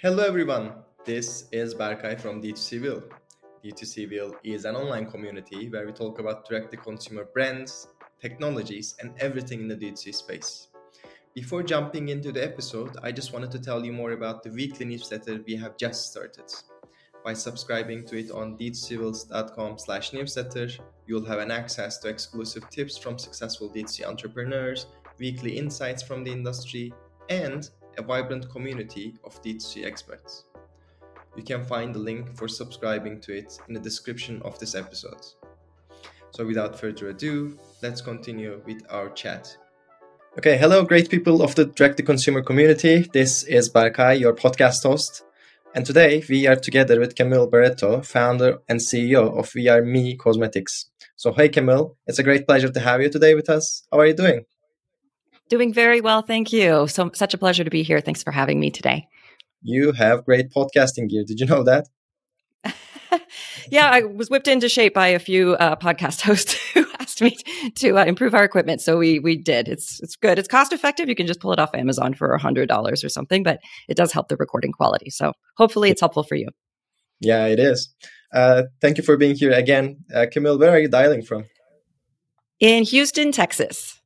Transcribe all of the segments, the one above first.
Hello everyone, this is Berkay from D2CVille. D2C Wheel is an online community where we talk about direct-to-consumer brands, technologies, and everything in the D2C space. Before jumping into the episode, I just wanted to tell you more about the weekly newsletter we have just started. By subscribing to it on d2cville.com slash newsletter, you'll have an access to exclusive tips from successful D2C entrepreneurs, weekly insights from the industry, and a vibrant community of D2C experts. You can find the link for subscribing to it in the description of this episode. So, without further ado, let's continue with our chat. Okay, hello, great people of the direct to consumer community. This is Berkay, your podcast host. And today we are together with Camille Barreto, founder and CEO of We Are Me Cosmetics. So, hey, Camille, it's a great pleasure to have you today with us. How are you doing? Doing very well, thank you. So such a pleasure to be here. Thanks for having me today. You have great podcasting gear. Did you know that? yeah, I was whipped into shape by a few uh, podcast hosts who asked me to uh, improve our equipment. So we we did. It's it's good. It's cost effective. You can just pull it off Amazon for a hundred dollars or something, but it does help the recording quality. So hopefully, it's helpful for you. Yeah, it is. Uh, thank you for being here again, uh, Camille. Where are you dialing from? In Houston, Texas.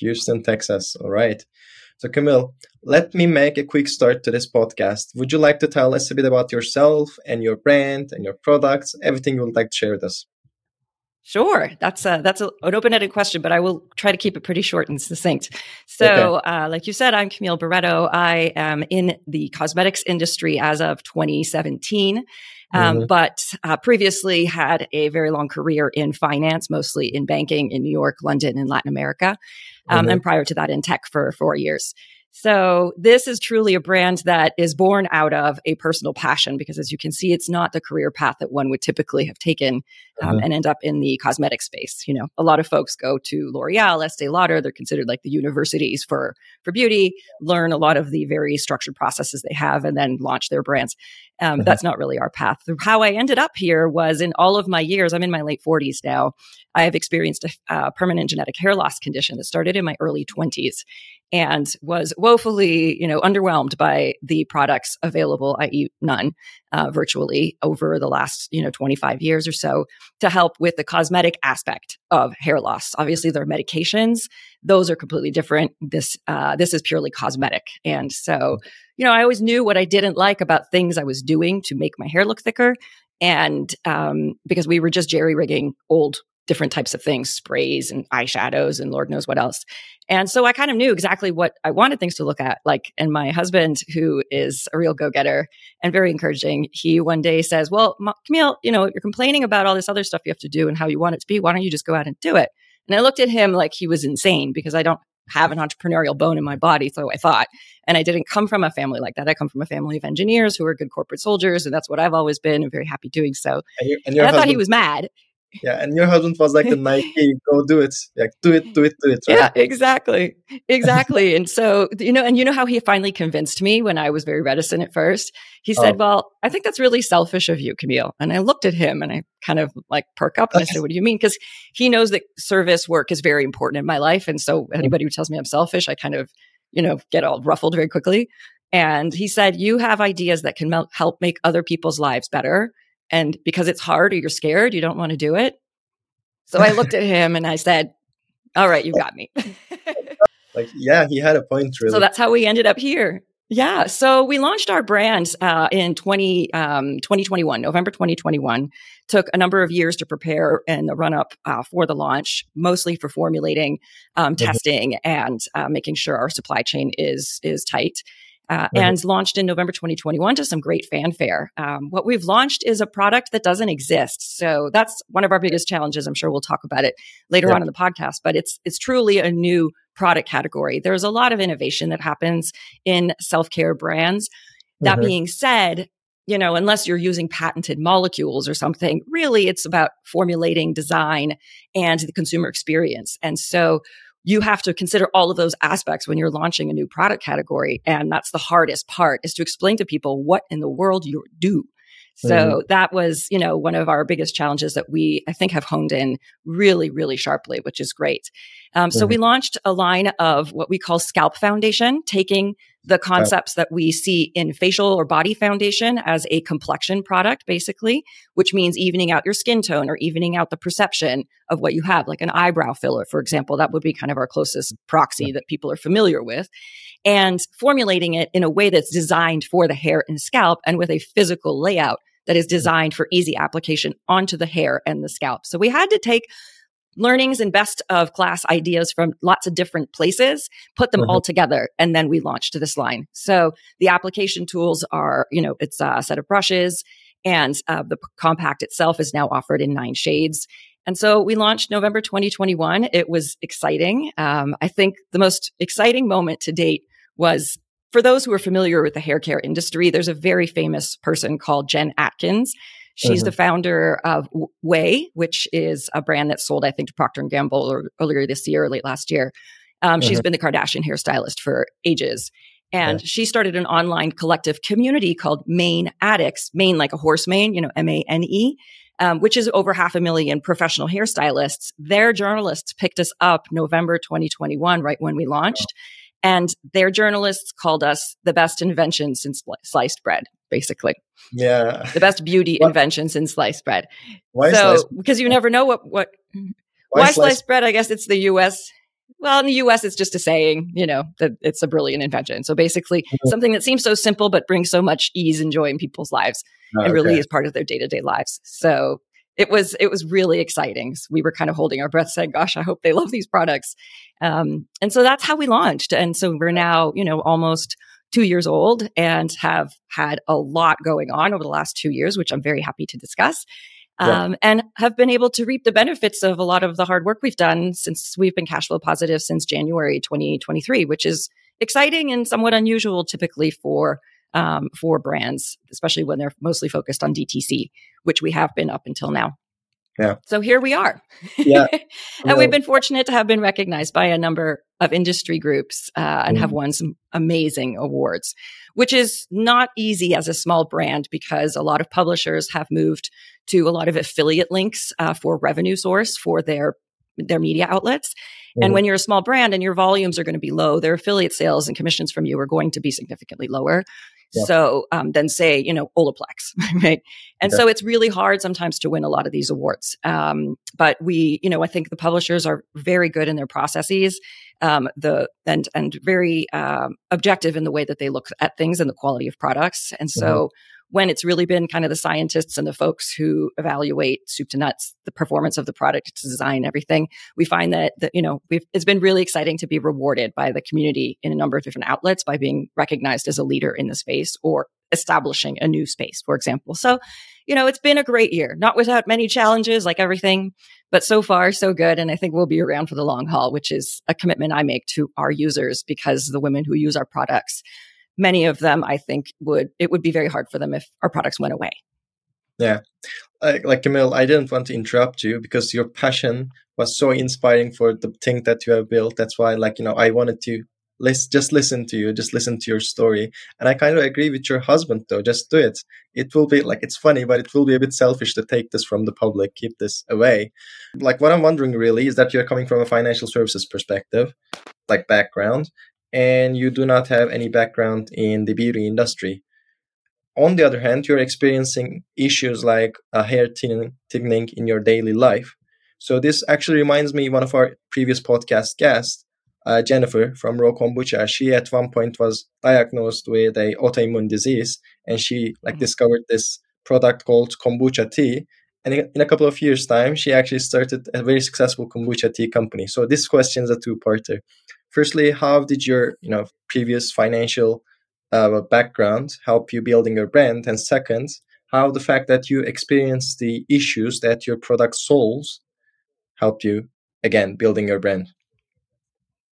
Houston, Texas. All right. So, Camille, let me make a quick start to this podcast. Would you like to tell us a bit about yourself and your brand and your products, everything you would like to share with us? Sure, that's a, that's a, an open-ended question, but I will try to keep it pretty short and succinct. So, okay. uh, like you said, I'm Camille Barreto. I am in the cosmetics industry as of 2017. Um, mm-hmm. but uh, previously had a very long career in finance, mostly in banking in New York, London, and Latin America. Um, mm-hmm. And prior to that, in tech for four years. So this is truly a brand that is born out of a personal passion because as you can see, it's not the career path that one would typically have taken um, mm-hmm. and end up in the cosmetic space. You know, a lot of folks go to L'Oreal, Estee Lauder. They're considered like the universities for, for beauty, learn a lot of the very structured processes they have and then launch their brands. Um, mm-hmm. That's not really our path. How I ended up here was in all of my years, I'm in my late 40s now. I have experienced a uh, permanent genetic hair loss condition that started in my early 20s and was woefully, you know, underwhelmed by the products available, i.e., none, uh, virtually over the last, you know, 25 years or so to help with the cosmetic aspect of hair loss. Obviously, there are medications; those are completely different. This uh, this is purely cosmetic, and so, you know, I always knew what I didn't like about things I was doing to make my hair look thicker. And um, because we were just jerry rigging old different types of things, sprays and eyeshadows and Lord knows what else. And so I kind of knew exactly what I wanted things to look at. Like, and my husband, who is a real go getter and very encouraging, he one day says, Well, Camille, you know, you're complaining about all this other stuff you have to do and how you want it to be. Why don't you just go out and do it? And I looked at him like he was insane because I don't have an entrepreneurial bone in my body. So I thought, and I didn't come from a family like that. I come from a family of engineers who are good corporate soldiers. And that's what I've always been and very happy doing so. And, and, and I thought he was mad yeah and your husband was like the nike go do it like do it do it do it right? yeah exactly exactly and so you know and you know how he finally convinced me when i was very reticent at first he said oh. well i think that's really selfish of you camille and i looked at him and i kind of like perk up and i said what do you mean because he knows that service work is very important in my life and so mm-hmm. anybody who tells me i'm selfish i kind of you know get all ruffled very quickly and he said you have ideas that can help make other people's lives better and because it's hard or you're scared, you don't want to do it. So I looked at him and I said, All right, you got me. like, yeah, he had a point, really. So that's how we ended up here. Yeah. So we launched our brand uh, in 20, um, 2021, November 2021. Took a number of years to prepare and the run up uh, for the launch, mostly for formulating, um, mm-hmm. testing, and uh, making sure our supply chain is is tight uh, mm-hmm. and launched in November 2021 to some great fanfare. Um, what we've launched is a product that doesn't exist. So that's one of our biggest challenges. I'm sure we'll talk about it later yeah. on in the podcast, but it's, it's truly a new product category. There's a lot of innovation that happens in self-care brands. That mm-hmm. being said, you know, unless you're using patented molecules or something, really it's about formulating design and the consumer experience. And so you have to consider all of those aspects when you're launching a new product category. And that's the hardest part is to explain to people what in the world you do. So mm-hmm. that was, you know, one of our biggest challenges that we, I think, have honed in really, really sharply, which is great. Um, mm-hmm. So we mm-hmm. launched a line of what we call Scalp Foundation, taking the concepts that we see in facial or body foundation as a complexion product, basically, which means evening out your skin tone or evening out the perception of what you have, like an eyebrow filler, for example. That would be kind of our closest proxy that people are familiar with. And formulating it in a way that's designed for the hair and scalp and with a physical layout that is designed for easy application onto the hair and the scalp. So we had to take learnings and best of class ideas from lots of different places, put them mm-hmm. all together, and then we launched this line. So the application tools are, you know, it's a set of brushes, and uh, the compact itself is now offered in nine shades. And so we launched November 2021. It was exciting. Um, I think the most exciting moment to date was for those who are familiar with the hair care industry, there's a very famous person called Jen Atkins. She's mm-hmm. the founder of Ouai, which is a brand that sold, I think, to Procter and Gamble earlier this year or late last year. Um, mm-hmm. She's been the Kardashian hairstylist for ages. And she started an online collective community called Mane Addicts, Mane like a horse mane, you know, M A N E, um, which is over half a million professional hairstylists. Their journalists picked us up November 2021, right when we launched. And their journalists called us the best invention since sliced bread, basically. Yeah. The best beauty what? invention since sliced bread. Why so, because you never know what, what, why, why sliced bread? I guess it's the US. Well, in the US, it's just a saying, you know, that it's a brilliant invention. So basically, mm-hmm. something that seems so simple, but brings so much ease and joy in people's lives oh, and really okay. is part of their day to day lives. So it was it was really exciting. We were kind of holding our breath, saying, "Gosh, I hope they love these products." Um, and so that's how we launched. And so we're now, you know, almost two years old and have had a lot going on over the last two years, which I'm very happy to discuss. Um, and have been able to reap the benefits of a lot of the hard work we've done since we've been cash flow positive since January 2023, which is exciting and somewhat unusual typically for um, for brands, especially when they're mostly focused on DTC, which we have been up until now. Yeah. So here we are. Yeah. and we've been fortunate to have been recognized by a number of industry groups uh, and mm. have won some amazing awards, which is not easy as a small brand because a lot of publishers have moved to a lot of affiliate links uh, for revenue source for their their media outlets. Mm. And mm-hmm. when you're a small brand and your volumes are going to be low, their affiliate sales and commissions from you are going to be significantly lower. Yeah. So um, then say, you know, Olaplex, right? And so it's really hard sometimes to win a lot of these awards. Um, but we, you know, I think the publishers are very good in their processes, um, the and and very um, objective in the way that they look at things and the quality of products. And so mm-hmm when it's really been kind of the scientists and the folks who evaluate soup to nuts the performance of the product its design everything we find that, that you know it's been really exciting to be rewarded by the community in a number of different outlets by being recognized as a leader in the space or establishing a new space for example. So you know it's been a great year not without many challenges like everything but so far so good. And i think we'll be around for the long haul which is a commitment i make to our users because the women who use our products many of them, I think, would it would be very hard for them if our products went away. Yeah, like, like Camille, I didn't want to interrupt you because your passion was so inspiring for the thing that you have built. That's why, like you know, I wanted to just listen to you, just listen to your story. And I kind of agree with your husband though. Just do it. It will be like it's funny, but it will be a bit selfish to take this from the public, keep this away. Like what I'm wondering really is that you're coming from a financial services perspective, like background, and you do not have any background in the beauty industry. On the other hand, you're experiencing issues like a hair thinning, in your daily life. So this actually reminds me one of our previous podcast guests, uh, Jennifer from Raw Kombucha. She at one point was diagnosed with a autoimmune disease, and she like mm-hmm. discovered this product called kombucha tea. And in a couple of years' time, she actually started a very successful kombucha tea company. So this question is a two-parter firstly how did your you know previous financial uh, background help you building your brand and second how the fact that you experienced the issues that your product solves helped you again building your brand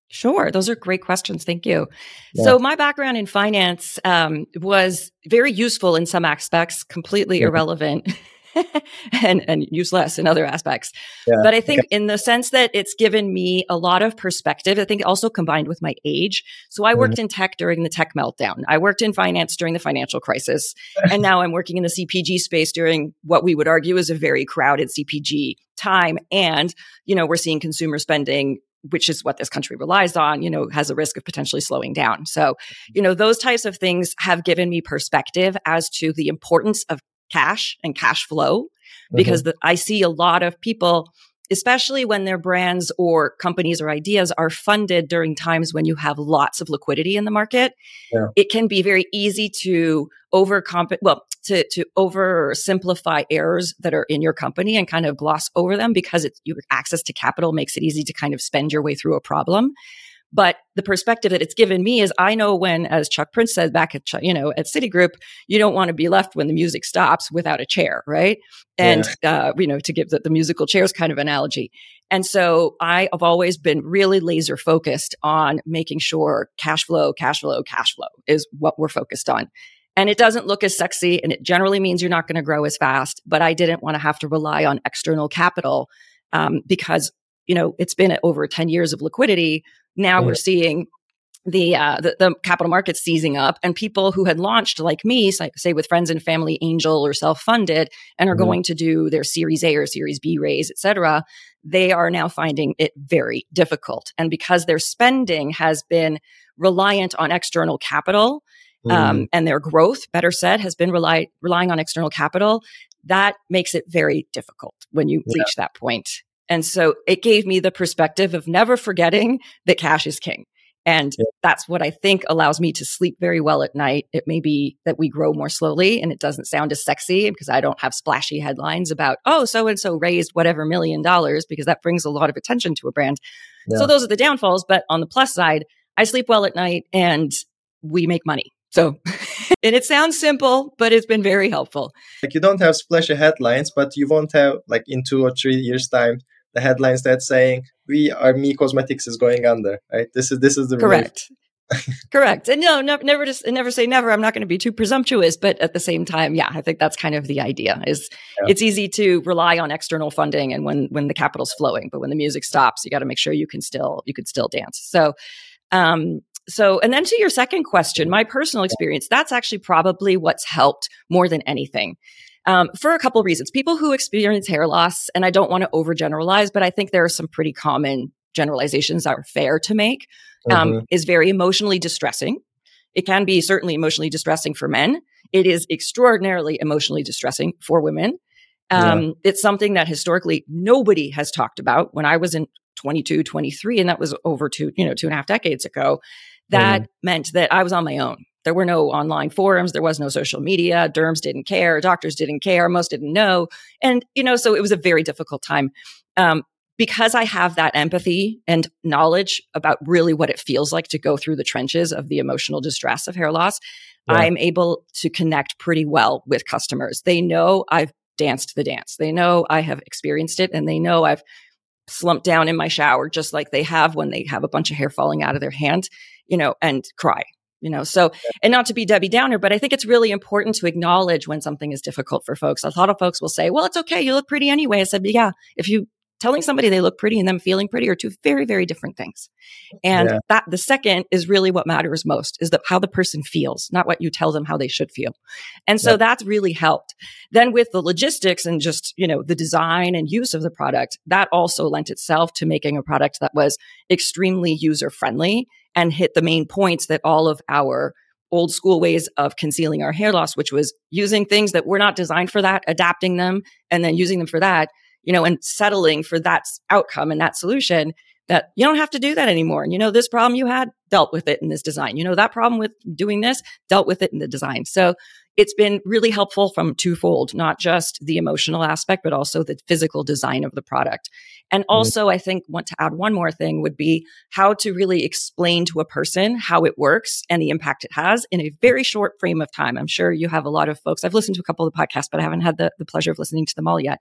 Sure. Those are great questions. Thank you. Yeah. So, my background in finance um, was very useful in some aspects, completely mm-hmm. irrelevant and, and useless in other aspects. Yeah. But I think okay. in the sense that it's given me a lot of perspective, I think also combined with my age. So I worked mm-hmm. in tech during the tech meltdown. I worked in finance during the financial crisis. and now I'm working in the CPG space during what we would argue is a very crowded CPG time. And, you know, we're seeing consumer spending which is what this country relies on, you know, has a risk of potentially slowing down. So, you know, those types of things have given me perspective as to the importance of cash and cash flow because mm-hmm. the, I see a lot of people especially when their brands or companies or ideas are funded during times when you have lots of liquidity in the market, yeah. it can be very easy to overcomp well to to oversimplify errors that are in your company and kind of gloss over them because it's your access to capital makes it easy to kind of spend your way through a problem. But the perspective that it's given me is I know when, as Chuck Prince said back at, you know, at Citigroup, you don't want to be left when the music stops without a chair, right? And, yeah. uh, you know, to give the, the musical chairs kind of analogy. And so I have always been really laser focused on making sure cash flow, cash flow, cash flow is what we're focused on. And it doesn't look as sexy and it generally means you're not going to grow as fast. But I didn't want to have to rely on external capital um, because, you know, it's been over 10 years of liquidity. Now we're seeing the, uh, the, the capital markets seizing up, and people who had launched, like me, say with friends and family, angel or self funded, and are mm-hmm. going to do their Series A or Series B raise, et cetera, they are now finding it very difficult. And because their spending has been reliant on external capital, um, mm-hmm. um, and their growth, better said, has been rely, relying on external capital, that makes it very difficult when you yeah. reach that point. And so it gave me the perspective of never forgetting that cash is king. And yeah. that's what I think allows me to sleep very well at night. It may be that we grow more slowly and it doesn't sound as sexy because I don't have splashy headlines about, oh, so and so raised whatever million dollars because that brings a lot of attention to a brand. Yeah. So those are the downfalls. But on the plus side, I sleep well at night and we make money. So, and it sounds simple, but it's been very helpful. Like you don't have splashy headlines, but you won't have like in two or three years' time the headlines that saying we are me cosmetics is going under right? This is this is the correct. Correct. And no, no never just never say never. I'm not going to be too presumptuous but at the same time yeah i think that's kind of the idea is yeah. it's easy to rely on external funding and when when the capital's flowing but when the music stops you got to make sure you can still you can still dance. So um so and then to your second question my personal experience that's actually probably what's helped more than anything um, for a couple of reasons. People who experience hair loss, and I don't want to overgeneralize, but I think there are some pretty common generalizations that are fair to make, um, mm-hmm. is very emotionally distressing. It can be certainly emotionally distressing for men. It is extraordinarily emotionally distressing for women. Um, yeah. It's something that historically nobody has talked about. When I was in 22, 23, and that was over two, you know, two and a half decades ago, that mm. meant that I was on my own. There were no online forums. There was no social media. Derms didn't care. Doctors didn't care. Most didn't know. And, you know, so it was a very difficult time. Um, because I have that empathy and knowledge about really what it feels like to go through the trenches of the emotional distress of hair loss, yeah. I'm able to connect pretty well with customers. They know I've danced the dance. They know I have experienced it and they know I've slumped down in my shower just like they have when they have a bunch of hair falling out of their hand, you know, and cry you know so and not to be debbie downer but i think it's really important to acknowledge when something is difficult for folks. A lot of folks will say well it's okay you look pretty anyway. I said yeah if you telling somebody they look pretty and them feeling pretty are two very very different things. And yeah. that the second is really what matters most is that how the person feels not what you tell them how they should feel. And so that's really helped. Then with the logistics and just you know the design and use of the product that also lent itself to making a product that was extremely user friendly and hit the main points that all of our old school ways of concealing our hair loss, which was using things that were not designed for that, adapting them, and then using them for that, you know, and settling for that outcome and that solution that you don't have to do that anymore. And you know, this problem you had dealt with it in this design. You know, that problem with doing this dealt with it in the design. So it's been really helpful from twofold, not just the emotional aspect, but also the physical design of the product. And also, I think want to add one more thing would be how to really explain to a person how it works and the impact it has in a very short frame of time. I'm sure you have a lot of folks. I've listened to a couple of the podcasts, but I haven't had the, the pleasure of listening to them all yet.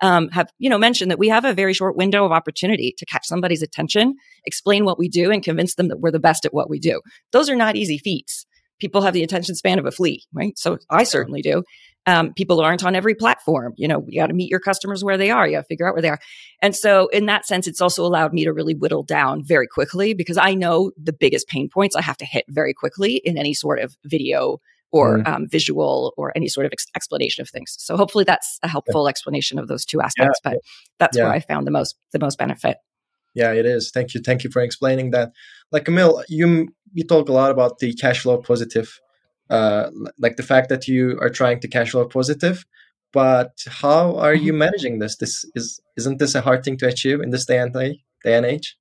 Um, have you know mentioned that we have a very short window of opportunity to catch somebody's attention, explain what we do, and convince them that we're the best at what we do. Those are not easy feats. People have the attention span of a flea, right? So I certainly do um, people aren't on every platform. You know, you got to meet your customers where they are. You got to figure out where they are. And so, in that sense, it's also allowed me to really whittle down very quickly because I know the biggest pain points I have to hit very quickly in any sort of video or mm. um, visual or any sort of ex- explanation of things. So hopefully that's a helpful yeah. explanation of those two aspects. Yeah. But that's yeah. where I found the most the most benefit. Yeah, it is. Thank you. Thank you for explaining that. Like Camille, you you talk a lot about the cash flow positive, uh, like the fact that you are trying to cash flow positive. But how are you mm-hmm. managing this? This is isn't this a hard thing to achieve in this day and day, day and age?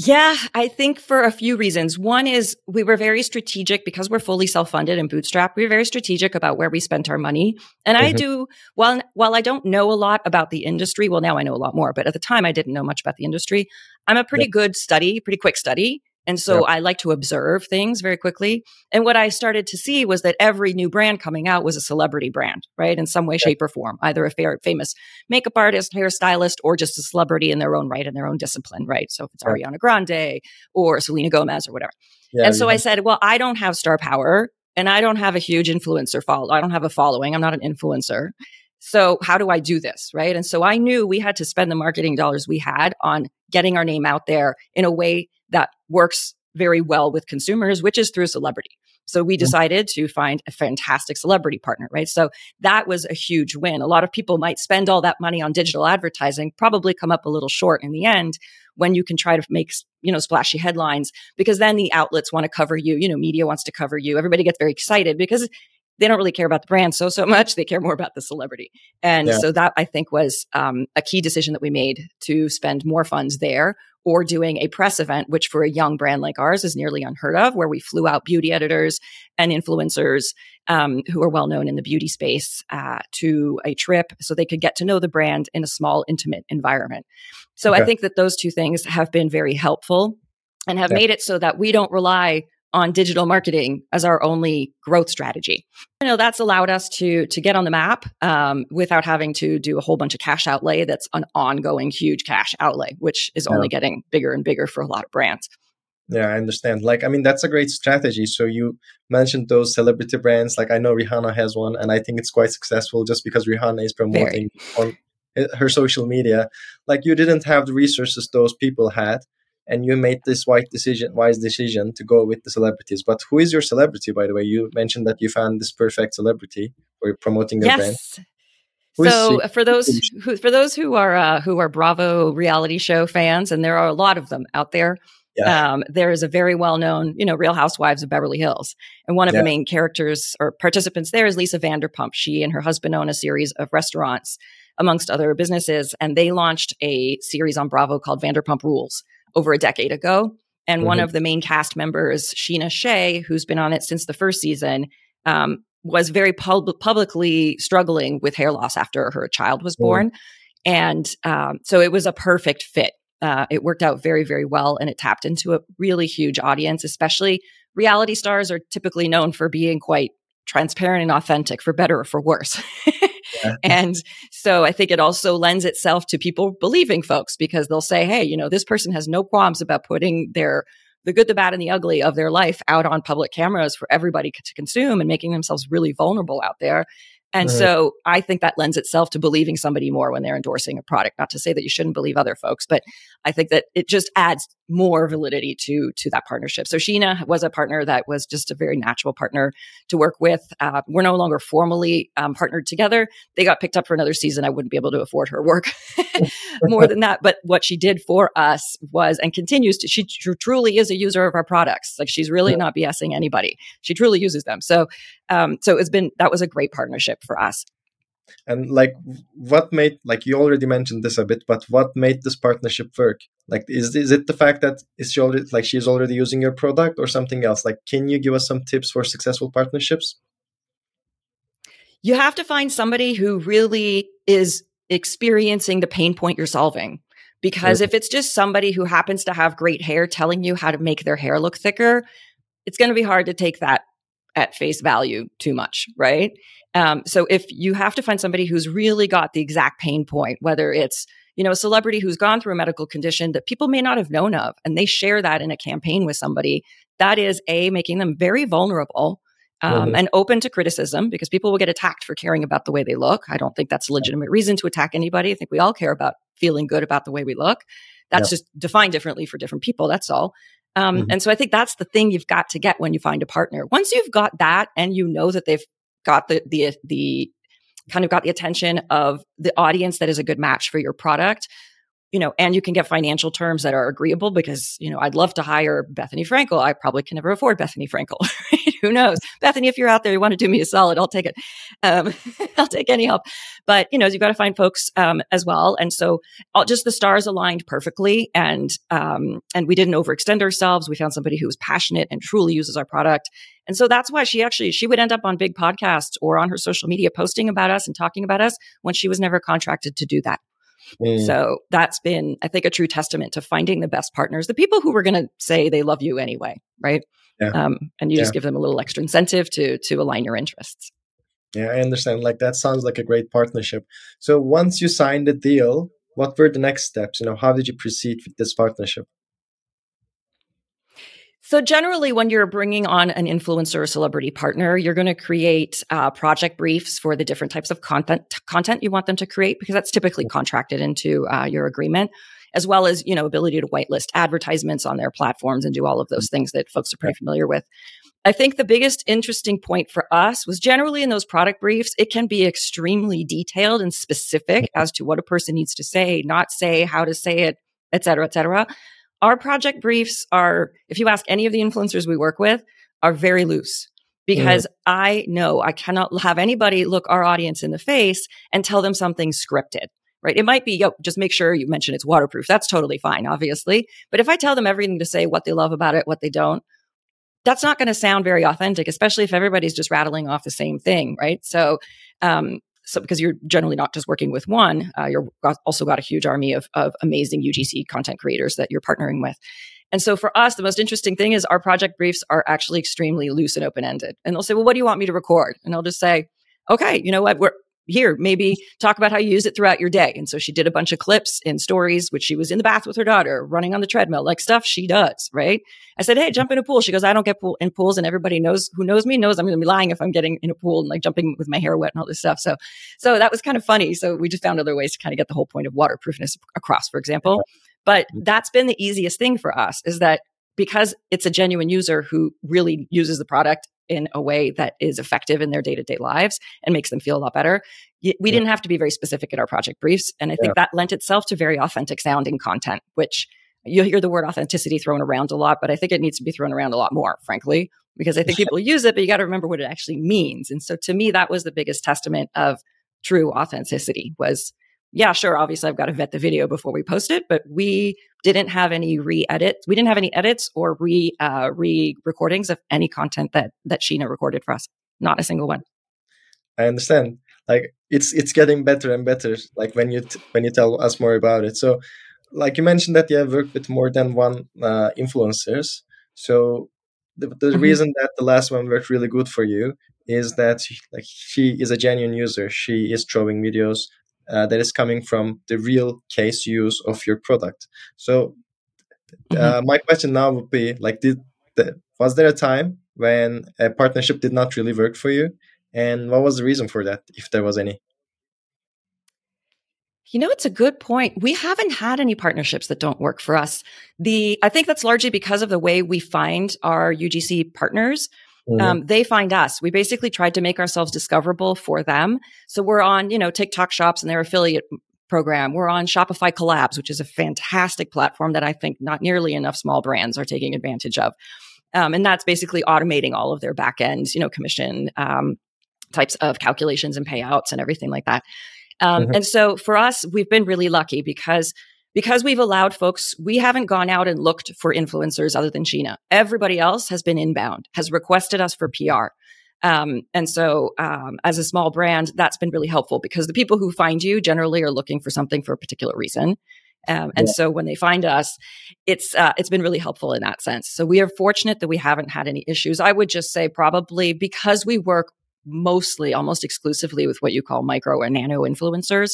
Yeah, I think for a few reasons. One is we were very strategic because we're fully self-funded and bootstrapped. We were very strategic about where we spent our money. And mm-hmm. I do while while I don't know a lot about the industry, well now I know a lot more, but at the time I didn't know much about the industry. I'm a pretty yeah. good study, pretty quick study. And so I like to observe things very quickly. And what I started to see was that every new brand coming out was a celebrity brand, right? In some way, shape, or form, either a fair, famous makeup artist, hairstylist, or just a celebrity in their own right, in their own discipline, right? So if it's Ariana Grande or Selena Gomez or whatever. Yeah, and so. I said, well, I don't have star power and I don't have a huge influencer follow. I don't have a following. I'm not an influencer. So how do I do this? Right. And so I knew we had to spend the marketing dollars we had on getting our name out there in a way that works very well with consumers, which is through celebrity. So we mm-hmm. decided to find a fantastic celebrity partner, right? So that was a huge win. A lot of people might spend all that money on digital advertising, probably come up a little short in the end when you can try to make, you know, splashy headlines because then the outlets want to cover you, you know, media wants to cover you. Everybody gets very excited because they don't really care about the brand so so much. They care more about the celebrity, and yeah. so that I think was um, a key decision that we made to spend more funds there or doing a press event, which for a young brand like ours is nearly unheard of, where we flew out beauty editors and influencers um, who are well known in the beauty space uh, to a trip so they could get to know the brand in a small, intimate environment. So okay. I think that those two things have been very helpful and have yeah. made it so that we don't rely on digital marketing as our only growth strategy. You know, that's allowed us to to get on the map um, without having to do a whole bunch of cash outlay. That's an ongoing huge cash outlay, which is yeah. only getting bigger and bigger for a lot of brands. Yeah, I understand. Like, I mean, that's a great strategy. So you mentioned those celebrity brands. Like, I know Rihanna has one, and I think it's quite successful just because Rihanna is promoting Very. on her social media. Like, you didn't have the resources those people had and you made this wise decision wise decision to go with the celebrities but who is your celebrity by the way you mentioned that you found this perfect celebrity for promoting your yes. brand who so for those who for those who are uh, who are Bravo reality show fans, and there are a lot of them out there, yeah. um, there is a very well known, you know, Real Housewives of Beverly Hills, and one of yeah. the main characters or participants there is Lisa Vanderpump. She and her husband own a series of restaurants, amongst other businesses, and they launched a series on Bravo called Vanderpump Rules, over a decade ago. And mm-hmm. one of the main cast members, Scheana Shay, who's been on it since the first season, um, was very pub- publicly struggling with hair loss after her child was born. And um, so it was a perfect fit. Uh, it worked out very, very well and it tapped into a really huge audience, especially reality stars are typically known for being quite transparent and authentic for better or for worse. and so I think it also lends itself to people believing folks because they'll say, hey, you know, this person has no qualms about putting their the good, the bad, and the ugly of their life out on public cameras for everybody to consume and making themselves really vulnerable out there. And right. so I think that lends itself to believing somebody more when they're endorsing a product. Not to say that you shouldn't believe other folks, but I think that it just adds more validity to to that partnership. So Scheana was a partner that was just a very natural partner to work with. Uh, we're no longer formally um, partnered together. They got picked up for another season. I wouldn't be able to afford her work more than that. But what she did for us was and continues to. She tr- truly is a user of our products. Like she's really yeah. not BSing anybody. She truly uses them. So um, so it's been that was a great partnership for us. And like what made like you already mentioned this a bit but what made this partnership work? Like is is it the fact that is she already like she's already using your product or something else? Like can you give us some tips for successful partnerships? You have to find somebody who really is experiencing the pain point you're solving. Because if it's just somebody who happens to have great hair telling you how to make their hair look thicker it's going to be hard to take that at face value too much right um, so if you have to find somebody who's really got the exact pain point, whether it's you know a celebrity who's gone through a medical condition that people may not have known of, and they share that in a campaign with somebody, that is a making them very vulnerable. Um, mm-hmm. And open to criticism because people will get attacked for caring about the way they look. I don't think that's a legitimate reason to attack anybody. I think we all care about feeling good about the way we look. That's yep. just defined differently for different people. That's all. Um, mm-hmm. And so I think that's the thing you've got to get when you find a partner. Once you've got that and you know that they've got the the the kind of got the attention of the audience that is a good match for your product you know, and you can get financial terms that are agreeable because, you know, I'd love to hire Bethenny Frankel. I probably can never afford Bethenny Frankel. Who knows? Bethenny, if you're out there, you want to do me a solid, I'll take it. Um, I'll take any help. But, you know, you've got to find folks um, as well. And so all, just the stars aligned perfectly. And, um, and we didn't overextend ourselves. We found somebody who was passionate and truly uses our product. And so that's why she actually, she would end up on big podcasts or on her social media posting about us and talking about us when she was never contracted to do that. Mm. So that's been, I think, a true testament to finding the best partners, the people who were going to say they love you anyway, right? Yeah. Um, and you yeah. just give them a little extra incentive to to align your interests. Yeah, I understand. Like that sounds like a great partnership. So once you signed the deal, what were the next steps? You know, how did you proceed with this partnership? So generally, when you're bringing on an influencer or celebrity partner, you're going to create uh, project briefs for the different types of content content you want them to create because that's typically contracted into uh, your agreement, as well as you know ability to whitelist advertisements on their platforms and do all of those things that folks are pretty familiar with. I think the biggest interesting point for us was generally in those product briefs, it can be extremely detailed and specific as to what a person needs to say, not say, how to say it, et cetera, et cetera. Our project briefs are, if you ask any of the influencers we work with, are very loose because mm. I know I cannot have anybody look our audience in the face and tell them something scripted. Right. It might be, yo, just make sure you mention it's waterproof. That's totally fine, obviously. But if I tell them everything to say what they love about it, what they don't, that's not going to sound very authentic, especially if everybody's just rattling off the same thing. Right. So, um, so because you're generally not just working with one, uh, you're also got a huge army of, of amazing UGC content creators that you're partnering with. And so for us, the most interesting thing is our project briefs are actually extremely loose and open ended. And they'll say, well, what do you want me to record? And I'll just say, okay, you know what? We're, here, maybe talk about how you use it throughout your day. And so she did a bunch of clips and stories, which she was in the bath with her daughter, running on the treadmill, like stuff she does, right? I said, Hey, jump in a pool. She goes, I don't get pool in pools. And everybody knows who knows me knows I'm going to be lying if I'm getting in a pool and like jumping with my hair wet and all this stuff. So, so that was kind of funny. So we just found other ways to kind of get the whole point of waterproofness across, for example. But mm-hmm. that's been the easiest thing for us is that because it's a genuine user who really uses the product in a way that is effective in their day to day lives and makes them feel a lot better. We yeah. didn't have to be very specific in our project briefs. And I think yeah. that lent itself to very authentic sounding content, which you hear the word authenticity thrown around a lot, but I think it needs to be thrown around a lot more, frankly, because I think people use it, but you got to remember what it actually means. And so to me, that was the biggest testament of true authenticity was yeah, sure. Obviously, I've got to vet the video before we post it, but we didn't have any re-edits. We didn't have any edits or re uh, re-recordings of any content that that Scheana recorded for us. Not a single one. I understand. Like it's it's getting better and better. Like when you t- when you tell us more about it. So, like you mentioned that you have worked with more than one uh, influencers. So the, the mm-hmm. reason that the last one worked really good for you is that like she is a genuine user. She is throwing videos uh, that is coming from the real case use of your product. So, uh, mm-hmm. my question now would be like, did the, was there a time when a partnership did not really work for you, and what was the reason for that, if there was any? You know, it's a good point. We haven't had any partnerships that don't work for us. The I think that's largely because of the way we find our UGC partners. Mm-hmm. Um, they find us. We basically tried to make ourselves discoverable for them. So we're on, you know, TikTok shops and their affiliate program. We're on Shopify Collabs, which is a fantastic platform that I think not nearly enough small brands are taking advantage of. Um, and that's basically automating all of their back ends, you know, commission um, types of calculations and payouts and everything like that. Um, mm-hmm. And so for us, we've been really lucky because because we've allowed folks, we haven't gone out and looked for influencers other than Scheana. Everybody else has been inbound, has requested us for PR. Um, and so, um, as a small brand, that's been really helpful because the people who find you generally are looking for something for a particular reason. Um, and yeah. so when they find us, it's uh, it's been really helpful in that sense. So we are fortunate that we haven't had any issues. I would just say probably because we work mostly, almost exclusively with what you call micro or nano influencers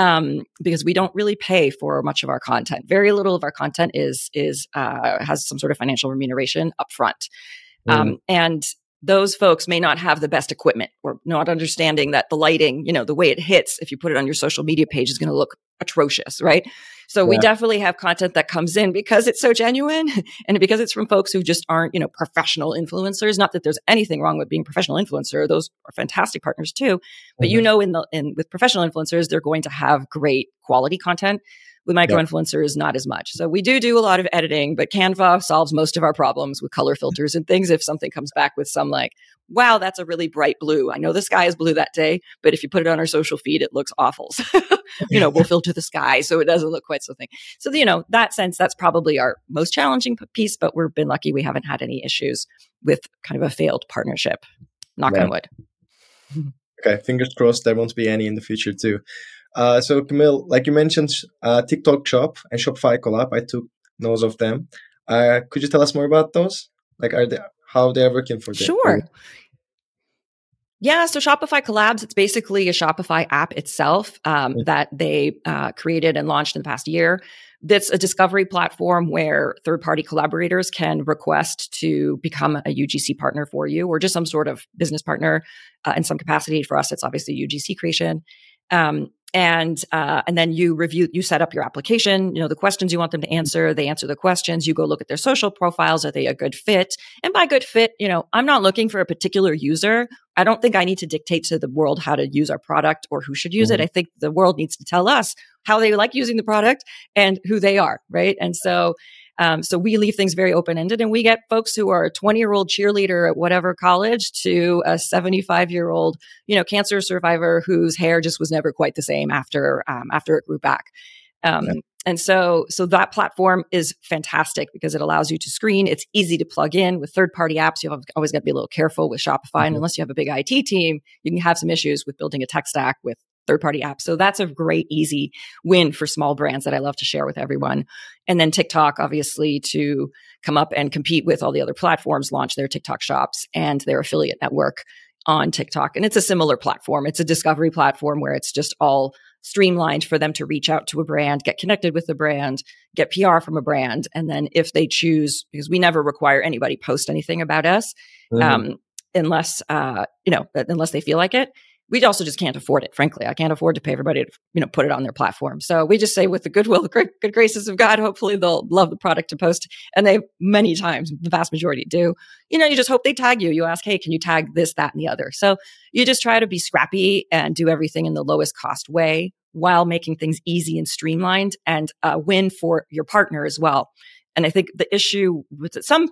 um, because we don't really pay for much of our content. Very little of our content is is uh, has some sort of financial remuneration upfront, mm. um, and those folks may not have the best equipment or not understanding that the lighting, you know, the way it hits, if you put it on your social media page, is going to look atrocious, right? So yeah. we definitely have content that comes in because it's so genuine and because it's from folks who just aren't, you know, professional influencers. Not that there's anything wrong with being professional influencer. Those are fantastic partners too. But mm-hmm. you know, in the, in with professional influencers, they're going to have great quality content with micro influencers, not as much. So we do do a lot of editing, but Canva solves most of our problems with color mm-hmm. filters and things. If something comes back with some like, wow, that's a really bright blue. I know the sky is blue that day, but if you put it on our social feed, it looks awful. you know, we'll filter the sky so it doesn't look quite so thing. So, you know, that sense, that's probably our most challenging piece, but we've been lucky we haven't had any issues with kind of a failed partnership. Knock on wood. Okay, fingers crossed there won't be any in the future too. Uh, so Camille, like you mentioned, uh, TikTok Shop and Shopify collab. I took notes of them. Uh, could you tell us more about those? Like, are they how they are working for them? Sure. Yeah, so Shopify Collabs, it's basically a Shopify app itself um, mm-hmm. that they uh, created and launched in the past year. That's a discovery platform where third party collaborators can request to become a UGC partner for you or just some sort of business partner uh, in some capacity. For us, it's obviously UGC creation. Um, and uh, and then you review you set up your application you know the questions you want them to answer they answer the questions you go look at their social profiles are they a good fit? And by good fit you know i'm not looking for a particular user. I don't think i need to dictate to the world how to use our product or who should use mm-hmm. it i think the world needs to tell us how they like using the product and who they are right? And so um, so we leave things very open ended and we get folks who are a 20 year old cheerleader at whatever college to a 75 year old, you know, cancer survivor whose hair just was never quite the same after, um, after it grew back. Um, yeah. And so, so that platform is fantastic because it allows you to screen. It's easy to plug in with third party apps. You have always got to be a little careful with Shopify. Mm-hmm. And unless you have a big IT team, you can have some issues with building a tech stack with third party apps. So that's a great, easy win for small brands that I love to share with everyone. And then TikTok, obviously, to come up and compete with all the other platforms, launch their TikTok shops and their affiliate network on TikTok. And it's a similar platform. It's a discovery platform where it's just all streamlined for them to reach out to a brand, get connected with the brand, get PR from a brand. And then if they choose, because we never require anybody post anything about us, mm-hmm. um, unless, uh, you know, unless they feel like it we also just can't afford it. Frankly, I can't afford to pay everybody to, you know, put it on their platform. So we just say with the goodwill, good, good graces of God, hopefully they'll love the product to post. And they many times, the vast majority do. You know, you just hope they tag you. You ask, hey, can you tag this, that, and the other? So you just try to be scrappy and do everything in the lowest cost way while making things easy and streamlined and a win for your partner as well. And I think the issue with some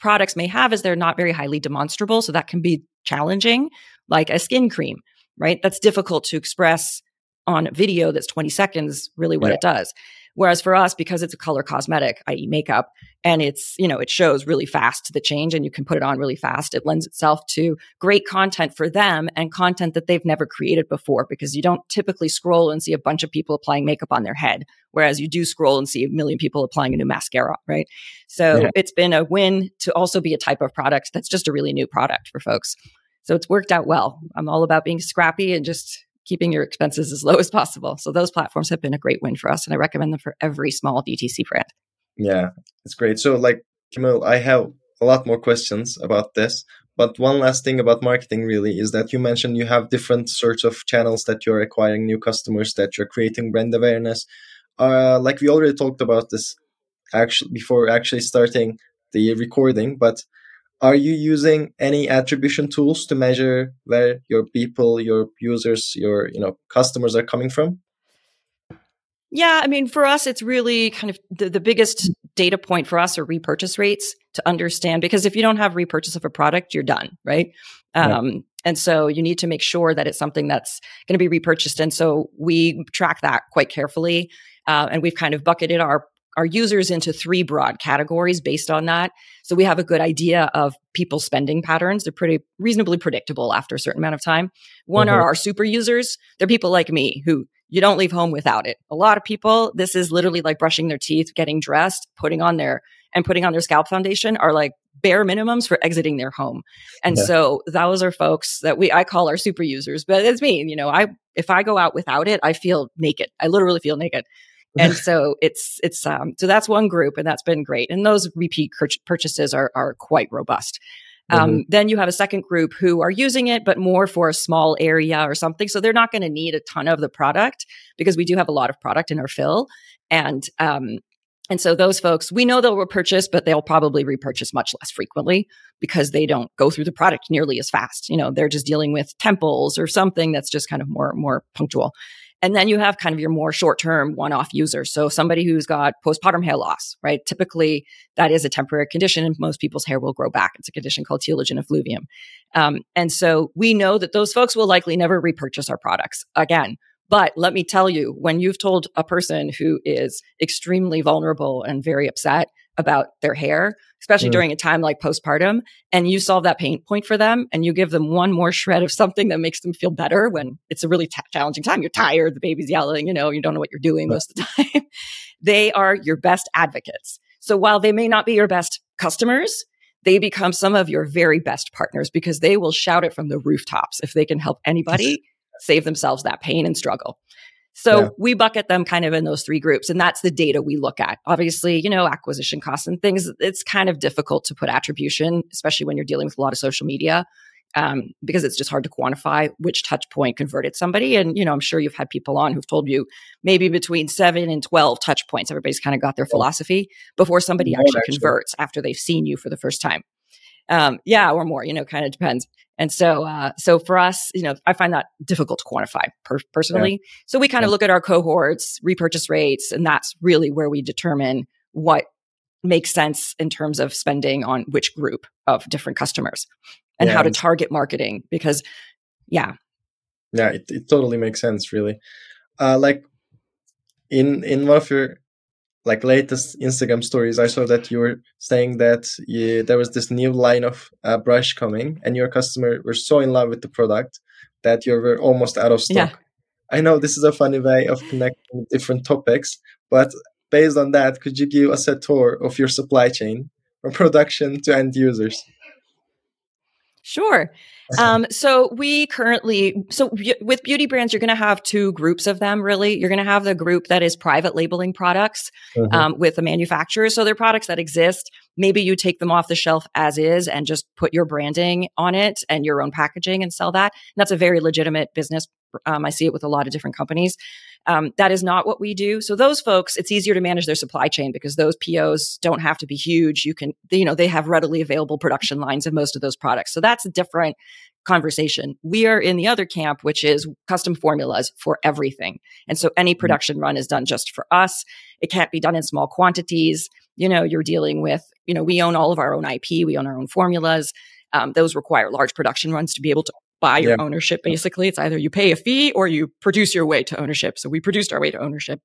products may have is they're not very highly demonstrable. So that can be challenging like a skin cream, right? That's difficult to express on video that's 20 seconds, really what yeah. it does. Whereas for us, because it's a color cosmetic, i.e. makeup, and it's, you know, it shows really fast the change and you can put it on really fast, it lends itself to great content for them and content that they've never created before because you don't typically scroll and see a bunch of people applying makeup on their head. Whereas you do scroll and see a million people applying a new mascara, right? So yeah. it's been a win to also be a type of product that's just a really new product for folks. So it's worked out well. I'm all about being scrappy and just keeping your expenses as low as possible. So those platforms have been a great win for us, and I recommend them for every small DTC brand. Yeah, it's great. So, like Camille, I have a lot more questions about this. But one last thing about marketing really is that you mentioned you have different sorts of channels that you're acquiring new customers, that you're creating brand awareness. Uh, like we already talked about this actually before actually starting the recording, but are you using any attribution tools to measure where your people your users your you know customers are coming from? Yeah i mean for us it's really kind of the, the biggest data point for us are repurchase rates to understand because if you don't have repurchase of a product you're done right? Um, and so you need to make sure that it's something that's going to be repurchased. And so we track that quite carefully uh, and we've kind of bucketed our our users into three broad categories based on that. So we have a good idea of people's spending patterns. They're pretty reasonably predictable after a certain amount of time. One mm-hmm. are our super users. They're people like me who you don't leave home without it. A lot of people, this is literally like brushing their teeth, getting dressed, putting on their and putting on their scalp foundation are like bare minimums for exiting their home. And yeah. so those are folks that we I call our super users, but it's me, you know, I if I go out without it, I feel naked. I literally feel naked and so it's it's um so that's one group and that's been great and those repeat purchases are are quite robust Um, mm-hmm. Then you have a second group who are using it, but more for a small area or something. So they're not going to need a ton of the product because we do have a lot of product in our fill. And um, and so those folks, we know they'll repurchase, but they'll probably repurchase much less frequently because they don't go through the product nearly as fast. You know, they're just dealing with temples or something that's just kind of more more punctual. And then you have kind of your more short term one off users. So somebody who's got postpartum hair loss, right? Typically that is a temporary condition and most people's hair will grow back. It's a condition called telogen effluvium. Um, and so we know that those folks will likely never repurchase our products again. But let me tell you, when you've told a person who is extremely vulnerable and very upset about their hair, especially mm. during a time like postpartum, and you solve that pain point for them and you give them one more shred of something that makes them feel better when it's a really t- challenging time. You're tired, the baby's yelling, you know, you don't know what you're doing most of the time. they are your best advocates. So while they may not be your best customers, they become some of your very best partners because they will shout it from the rooftops if they can help anybody save themselves that pain and struggle. So yeah. we bucket them kind of in those three groups. And that's the data we look at. Obviously, you know, acquisition costs and things, it's kind of difficult to put attribution, especially when you're dealing with a lot of social media. Um, because it's just hard to quantify which touch point converted somebody. And, you know, I'm sure you've had people on who've told you maybe between seven and 12 touch points. Everybody's kind of got their philosophy before somebody actually, actually converts after they've seen you for the first time. Um, yeah, or more, you know, kind of depends. And so, uh, so for us, you know, I find that difficult to quantify per- personally. Yeah. So we kind yeah. of look at our cohorts, repurchase rates, and that's really where we determine what makes sense in terms of spending on which group of different customers and yeah. how to target marketing. Because, yeah, yeah, it, it totally makes sense. Really, uh, like in in one of your like latest Instagram stories, I saw that you were saying that you, there was this new line of uh, brush coming, and your customer were so in love with the product that you were almost out of stock. Yeah. I know this is a funny way of connecting different topics, but based on that, could you give us a tour of your supply chain from production to end users? Sure. Um, so we currently, so with beauty brands, you're going to have two groups of them. Really, you're going to have the group that is private labeling products mm-hmm. um, with the manufacturer. So they're products that exist. Maybe you take them off the shelf as is and just put your branding on it and your own packaging and sell that. And that's a very legitimate business. Um, I see it with a lot of different companies. Um, that is not what we do. So those folks, it's easier to manage their supply chain because those POs don't have to be huge. You can, you know, they have readily available production lines of most of those products. So that's a different conversation. We are in the other camp, which is custom formulas for everything. And so any mm-hmm. production run is done just for us. It can't be done in small quantities. You know, you're dealing with, you know, we own all of our own IP. We own our own formulas. Um, those require large production runs to be able to buy your yeah. ownership. Basically, it's either you pay a fee or you produce your way to ownership. So we produced our way to ownership.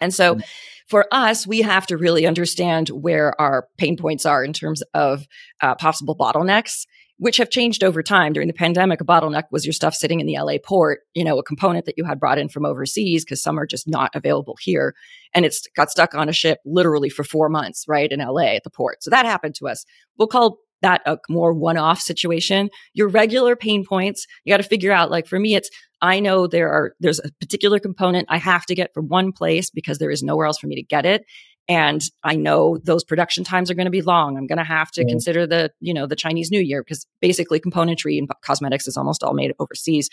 And so mm-hmm. for us, we have to really understand where our pain points are in terms of uh, possible bottlenecks which have changed over time. During the pandemic, a bottleneck was your stuff sitting in the LA port, you know, a component that you had brought in from overseas because some are just not available here. And it's got stuck on a ship literally for four months, right, in LA at the port. So that happened to us. We'll call that a more one-off situation. Your regular pain points, you got to figure out like for me it's I know there are there's a particular component I have to get from one place because there is nowhere else for me to get it and I know those production times are going to be long. I'm going to have to mm. consider the, you know, the Chinese New Year because basically componentry and cosmetics is almost all made overseas.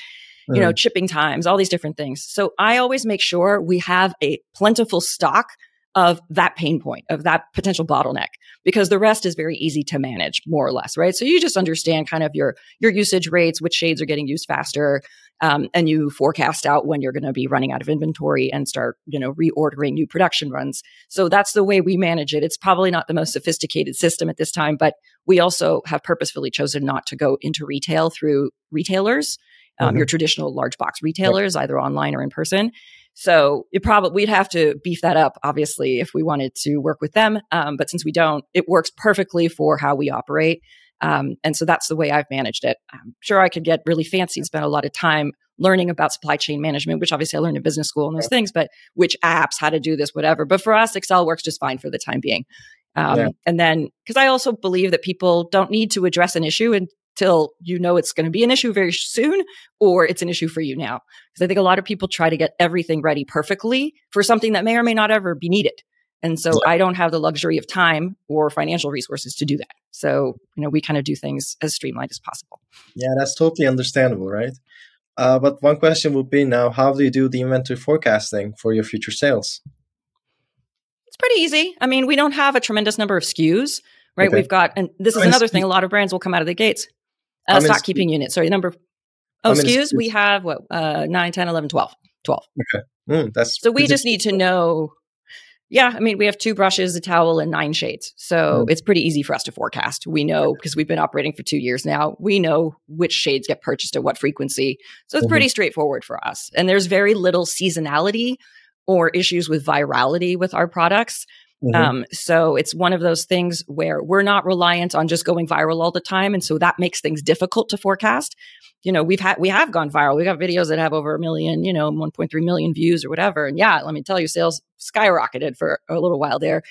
Mm. You know, shipping times, all these different things. So I always make sure we have a plentiful stock of that pain point, of that potential bottleneck, because the rest is very easy to manage, more or less, right? So you just understand kind of your your usage rates, which shades are getting used faster, um, and you forecast out when you're going to be running out of inventory and start, you know, reordering new production runs. So that's the way we manage it. It's probably not the most sophisticated system at this time, but we also have purposefully chosen not to go into retail through retailers. Um, mm-hmm. your traditional large box retailers, either online or in person. So it probably we'd have to beef that up, obviously, if we wanted to work with them. Um, but since we don't, it works perfectly for how we operate. Um, and so that's the way I've managed it. I'm sure I could get really fancy and spend a lot of time learning about supply chain management, which obviously I learned in business school and those things, but which apps, how to do this, whatever. But for us, Excel works just fine for the time being. Um, yeah. And then, because I also believe that people don't need to address an issue and till you know it's going to be an issue very soon or it's an issue for you now. Because I think a lot of people try to get everything ready perfectly for something that may or may not ever be needed. And so yeah. I don't have the luxury of time or financial resources to do that. So, you know, we kind of do things as streamlined as possible. Yeah, that's totally understandable, right? Uh, but one question would be now, how do you do the inventory forecasting for your future sales? It's pretty easy. I mean, we don't have a tremendous number of SKUs, right? Okay. We've got, and this is another thing, a lot of brands will come out of the gates. Uh, stock keeping units, sorry, number oh, excuse. We have what, uh, 9, 10, 11, 12. 12. Okay. Mm, that's so we just need to know yeah, I mean, we have two brushes, a towel, and nine shades. So mm. it's pretty easy for us to forecast. We know because we've been operating for two years now, we know which shades get purchased at what frequency. So it's mm-hmm. pretty straightforward for us. And there's very little seasonality or issues with virality with our products. Mm-hmm. Um, so it's one of those things where we're not reliant on just going viral all the time. And so that makes things difficult to forecast. You know, we've had, we have gone viral. We got videos that have over a million, you know, 1.3 million views or whatever. And yeah, let me tell you, sales skyrocketed for a little while there.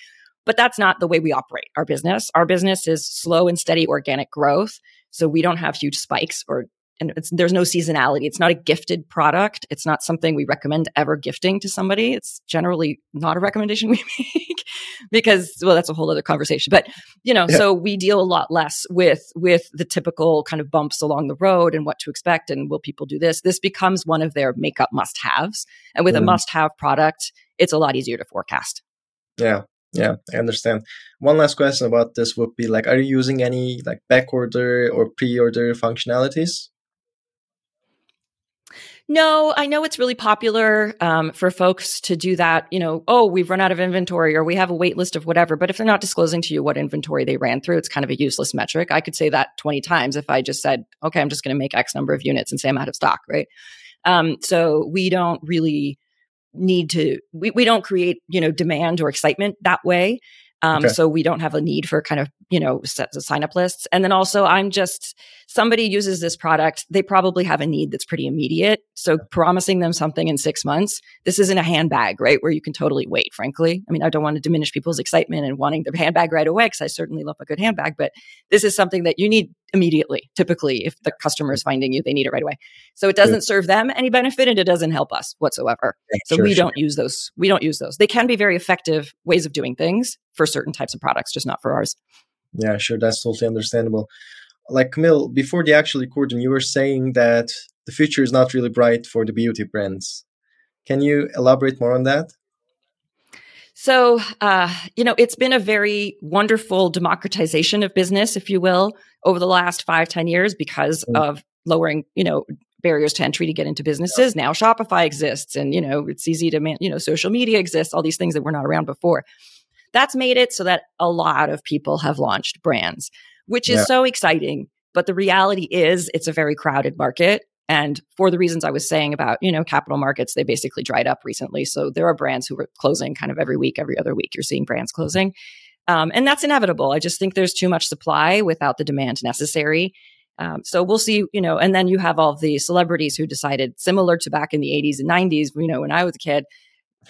But that's not the way we operate our business. Our business is slow and steady organic growth. So we don't have huge spikes or and there's no seasonality. It's not a gifted product. It's not something we recommend ever gifting to somebody. It's generally not a recommendation we make because, well, that's a whole other conversation. But you know, yeah. so we deal a lot less with with the typical kind of bumps along the road and what to expect and will people do this. This becomes one of their makeup must haves, and with mm. a must have product, it's a lot easier to forecast. Yeah, yeah, I understand. One last question about this would be like, are you using any like back order or pre order functionalities? No, I know it's really popular um, for folks to do that. You know, oh, we've run out of inventory or we have a wait list of whatever. But if they're not disclosing to you what inventory they ran through, it's kind of a useless metric. I could say that 20 times if I just said, okay, I'm just going to make X number of units and say I'm out of stock, right? Um, so we don't really need to, we, we don't create, you know, demand or excitement that way. Um, okay. So we don't have a need for kind of, you know, sets of sign up lists. And then also, I'm just somebody uses this product, they probably have a need that's pretty immediate. So promising them something in six months, this isn't a handbag, right? Where you can totally wait, frankly. I mean, I don't want to diminish people's excitement and wanting their handbag right away because I certainly love a good handbag, but this is something that you need immediately. Typically, if the customer is mm-hmm. finding you, they need it right away. So it doesn't serve them any benefit and it doesn't help us whatsoever. Yeah, so sure, we don't use those. We don't use those. They can be very effective ways of doing things for certain types of products, just not for ours. Yeah, sure. That's totally understandable. Like Camille, before the actual recording, you were saying that the future is not really bright for the beauty brands. Can you elaborate more on that? So, uh, you know, it's been a very wonderful democratization of business, if you will, over the last five, ten years because mm-hmm. of lowering, you know, barriers to entry to get into businesses. Yeah. Now Shopify exists and, you know, it's easy to, man- you know, social media exists, all these things that were not around before. That's made it so that a lot of people have launched brands, which is yeah. so exciting. But the reality is it's a very crowded market and for the reasons I was saying about, you know, capital markets, they basically dried up recently. So there are brands who are closing kind of every week, every other week. You're seeing brands closing. Um, and that's inevitable. I just think there's too much supply without the demand necessary. Um, so we'll see, you know, and then you have all the celebrities who decided, similar to back in the 80s and 90s, you know, when I was a kid,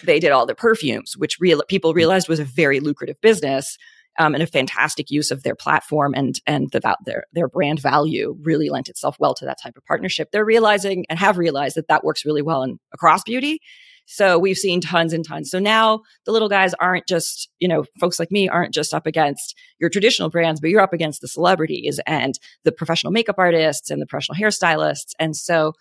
they did all the perfumes, which real people realized was a very lucrative business um, and a fantastic use of their platform and and the their their brand value really lent itself well to that type of partnership. They're realizing and have realized that that works really well in across beauty. So we've seen tons and tons. So now the little guys aren't just, you know, folks like me aren't just up against your traditional brands, but you're up against the celebrities and the professional makeup artists and the professional hairstylists. And so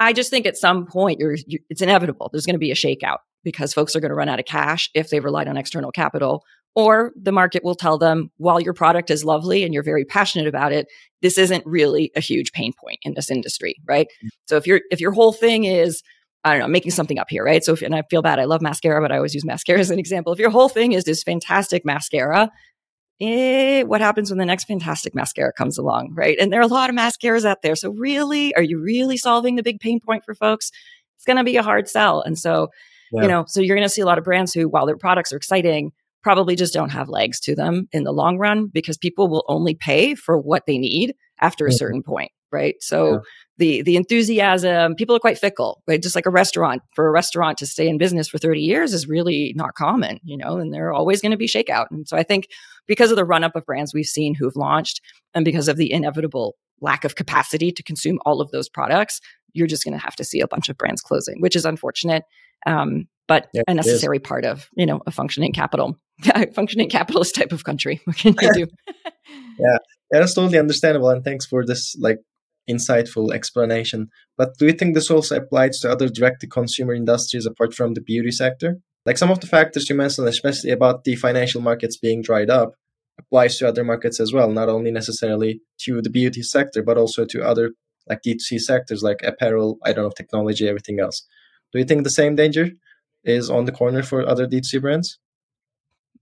I just think at some point you're, you, it's inevitable. There's going to be a shakeout because folks are going to run out of cash if they relied on external capital or the market will tell them, while your product is lovely and you're very passionate about it, this isn't really a huge pain point in this industry, right? Mm-hmm. So if your if your whole thing is I don't know, making something up here, right? So, if, and I feel bad. I love mascara, but I always use mascara as an example. If your whole thing is this fantastic mascara, eh, what happens when the next fantastic mascara comes along, right? And there are a lot of mascaras out there. So, really, are you really solving the big pain point for folks? It's going to be a hard sell. And so, yeah. you know, so you're going to see a lot of brands who, while their products are exciting, probably just don't have legs to them in the long run because people will only pay for what they need after a mm-hmm. certain point right so yeah. the the enthusiasm people are quite fickle right just like a restaurant for a restaurant to stay in business for 30 years is really not common you know and they're always going to be shakeout and so i think because of the run up of brands we've seen who've launched and because of the inevitable lack of capacity to consume all of those products you're just going to have to see a bunch of brands closing which is unfortunate um, but yeah, a necessary part of you know a functioning capital, functioning capitalist type of country. What can you do? yeah. yeah, that's totally understandable, and thanks for this like insightful explanation. But do you think this also applies to other direct to consumer industries apart from the beauty sector? Like some of the factors you mentioned, especially about the financial markets being dried up, applies to other markets as well, not only necessarily to the beauty sector, but also to other like D2C sectors like apparel, I don't know, technology, everything else. Do you think the same danger is on the corner for other D2C brands?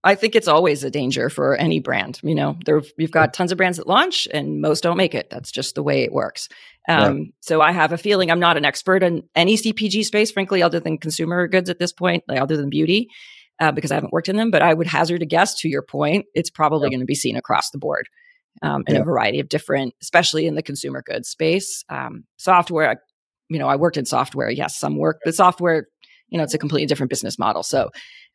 I think it's always a danger for any brand. You know, there you've got tons of brands that launch, and most don't make it. That's just the way it works. Um. So I have a feeling I'm not an expert in any CPG space, frankly, other than consumer goods at this point, like other than beauty, uh, because I haven't worked in them. But I would hazard a guess. To your point, it's probably yeah. going to be seen across the board um, in yeah. a variety of different, especially in the consumer goods space. Um, software, you know, I worked in software. Yes, some work, but software, you know, it's a completely different business model. So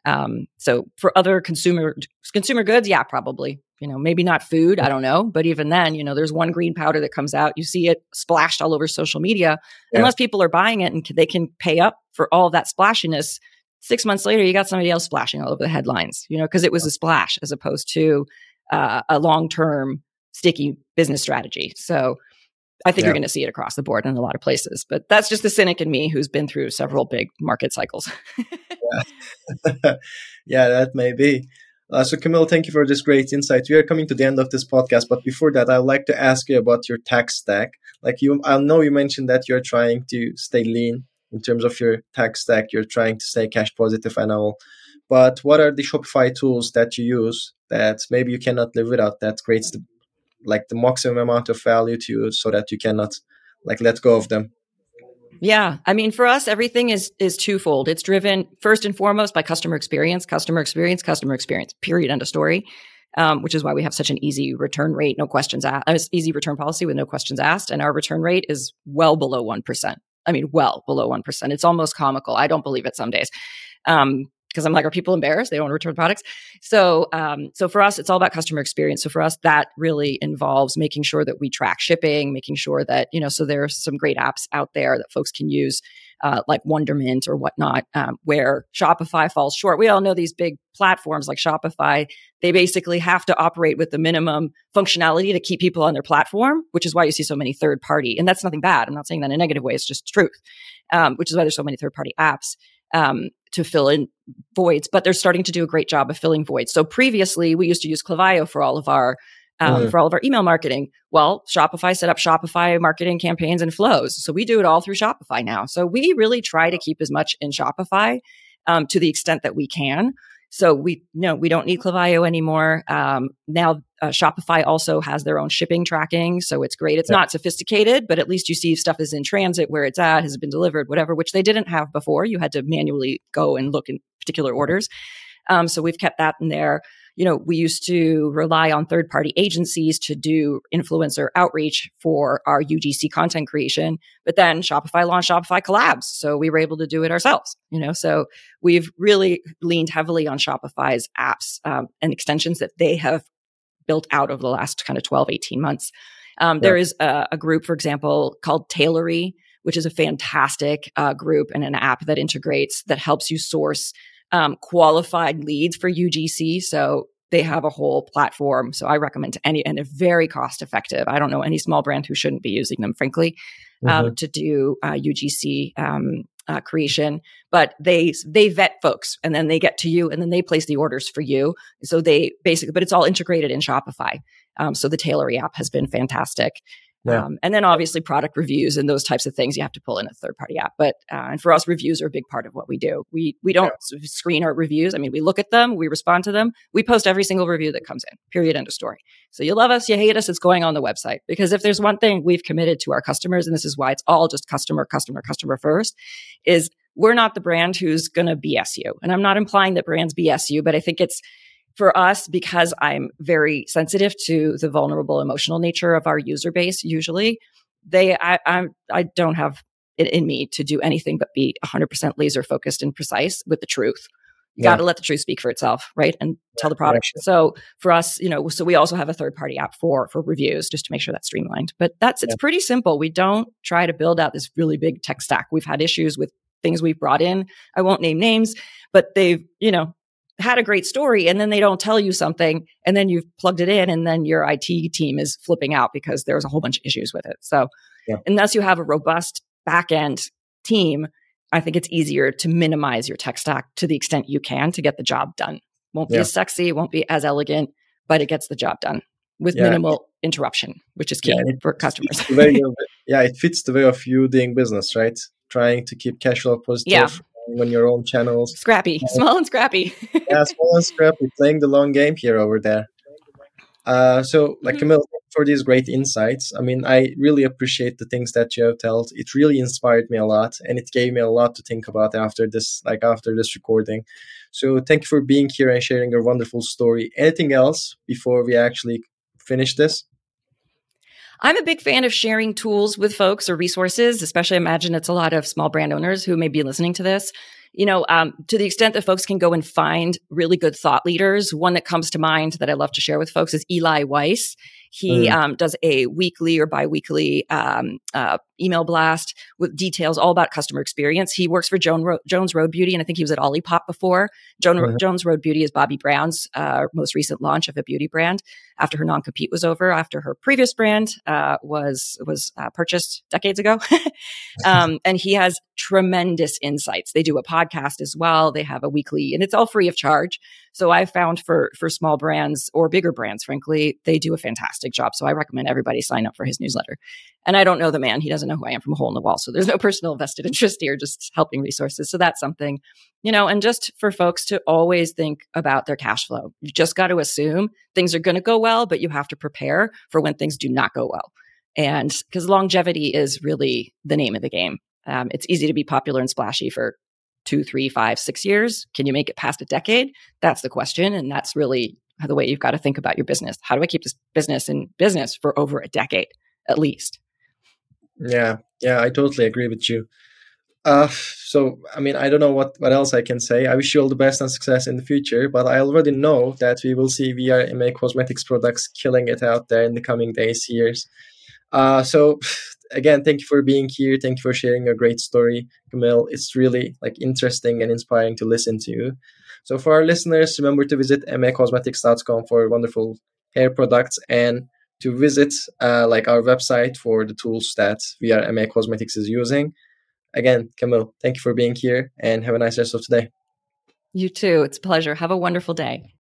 um, so for other consumer consumer goods, yeah, probably. You know, maybe not food, I don't know, but even then, you know, there's one green powder that comes out, you see it splashed all over social media. Yeah. Unless people are buying it and they can pay up for all of that splashiness, six months later, you got somebody else splashing all over the headlines. You know, because it was a splash as opposed to uh, a long term sticky business strategy. So I think yeah. you're going to see it across the board in a lot of places. But that's just the cynic in me who's been through several big market cycles. yeah. yeah, that may be. Uh, so, Camille, thank you for this great insight. We are coming to the end of this podcast, but before that, I'd like to ask you about your tech stack. Like you, I know you mentioned that you're trying to stay lean in terms of your tech stack. You're trying to stay cash positive and all. But what are the Shopify tools that you use that maybe you cannot live without that creates the like the maximum amount of value to you so that you cannot like let go of them? Yeah. I mean, for us, everything is, is twofold. It's driven first and foremost by customer experience, customer experience, customer experience, period. End of story. Um, which is why we have such an easy return rate, no questions asked, uh, easy return policy with no questions asked. And our return rate is well below 1%. I mean, well below 1%. It's almost comical. I don't believe it some days. Um, because I'm like, are people embarrassed? They don't want to return products. So, um, so for us, it's all about customer experience. So for us, that really involves making sure that we track shipping, making sure that you know. So there are some great apps out there that folks can use, uh, like Wonderment or whatnot, um, where Shopify falls short. We all know these big platforms like Shopify. They basically have to operate with the minimum functionality to keep people on their platform, which is why you see so many third party. And that's nothing bad. I'm not saying that in a negative way. It's just truth, um, which is why there's so many third party apps. Um, to fill in voids, but they're starting to do a great job of filling voids. So previously, we used to use Klaviyo for all of our um, mm. for all of our email marketing. Well, Shopify set up Shopify marketing campaigns and flows, so we do it all through Shopify now. So we really try to keep as much in Shopify um, to the extent that we can. So we no, we don't need Klaviyo anymore. Um, now uh, Shopify also has their own shipping tracking, so it's great. It's yeah. not sophisticated, but at least you see stuff is in transit, where it's at, has been delivered, whatever, which they didn't have before. You had to manually go and look in particular orders. Um, so we've kept that in there you know, we used to rely on third party agencies to do influencer outreach for our UGC content creation. But then Shopify launched Shopify collabs. So we were able to do it ourselves, you know, so we've really leaned heavily on Shopify's apps um, and extensions that they have built out over the last kind of 12, 18 months. Um, yeah. There is a, a, group, for example, called Tailory, which is a fantastic uh, group and an app that integrates, that helps you source um, qualified leads for UGC. So they have a whole platform. So I recommend to any, and they're very cost effective. I don't know any small brand who shouldn't be using them, frankly, um, mm-hmm. to do uh, UGC um, uh, creation. But they they vet folks, and then they get to you, and then they place the orders for you. So they basically, but it's all integrated in Shopify. Um, so the Tailory app has been fantastic. Yeah. Um, and then obviously product reviews and those types of things you have to pull in a third party app. But uh, and for us, reviews are a big part of what we do. We we don't yeah. screen our reviews. I mean, we look at them, we respond to them, we post every single review that comes in. Period. End of story. So you love us, you hate us. It's going on the website because if there's one thing we've committed to our customers, and this is why it's all just customer, customer, customer first, is we're not the brand who's going to BS you. And I'm not implying that brands BS you, but I think it's for us, because I'm very sensitive to the vulnerable emotional nature of our user base, usually they, I, I, I don't have it in me to do anything but be 100% laser focused and precise with the truth. You yeah. got to let the truth speak for itself, right? And tell the product. So for us, you know, so we also have a third party app for for reviews just to make sure that's streamlined. But that's it's yeah. pretty simple. We don't try to build out this really big tech stack. We've had issues with things we've brought in. I won't name names, but they've, you know, had a great story and then they don't tell you something and then you've plugged it in and then your IT team is flipping out because there's a whole bunch of issues with it. So yeah. unless you have a robust back end team, I think it's easier to minimize your tech stack to the extent you can to get the job done. Won't be yeah. as sexy, won't be as elegant, but it gets the job done with yeah. minimal interruption, which is key for customers. of, yeah, it fits the way of you doing business, right? Trying to keep cash flow positive when your own channels. Scrappy, small and scrappy. yeah, small and scrappy, playing the long game here over there. Uh, so, like mm-hmm. Camille, for these great insights. I mean, I really appreciate the things that you have told. It really inspired me a lot, and it gave me a lot to think about after this, like after this recording. So, thank you for being here and sharing your wonderful story. Anything else before we actually finish this? I'm a big fan of sharing tools with folks or resources, especially imagine it's a lot of small brand owners who may be listening to this you know, um, to the extent that folks can go and find really good thought leaders, one that comes to mind that I love to share with folks is Eli Weiss. He mm. um, does a weekly or biweekly um, uh, email blast with details all about customer experience. He works for Joan Ro- Jones Road Beauty, and I think he was at Olipop before. Joan, mm-hmm. Jones Road Beauty is Bobbi Brown's uh, most recent launch of a beauty brand after her non compete was over, after her previous brand uh, was was uh, purchased decades ago. um, and he has tremendous insights. They do a podcast as well. They have a weekly, and it's all free of charge. So I found for for small brands or bigger brands, frankly, they do a fantastic job. So I recommend everybody sign up for his newsletter. And I don't know the man; he doesn't know who I am from a hole in the wall. So there's no personal vested interest here, just helping resources. So that's something, you know. And just for folks to always think about their cash flow. You just got to assume things are going to go well, but you have to prepare for when things do not go well. And because longevity is really the name of the game. Um, it's easy to be popular and splashy for two, three, five, six years? Can you make it past a decade? That's the question. And that's really the way you've got to think about your business. How do I keep this business in business for over a decade at least? Yeah, yeah, I totally agree with you. Uh, so I mean, I don't know what what else I can say. I wish you all the best and success in the future. But I already know that we will see We Are ME cosmetics products killing it out there in the coming days, years. Uh, so again, thank you for being here. Thank you for sharing your great story, Camille. It's really like interesting and inspiring to listen to. You. So for our listeners, remember to visit mecosmetics.com for wonderful hair products and to visit uh, like our website for the tools that We Are ME Cosmetics is using. Again, Camille, thank you for being here and have a nice rest of today. You too. It's a pleasure. Have a wonderful day.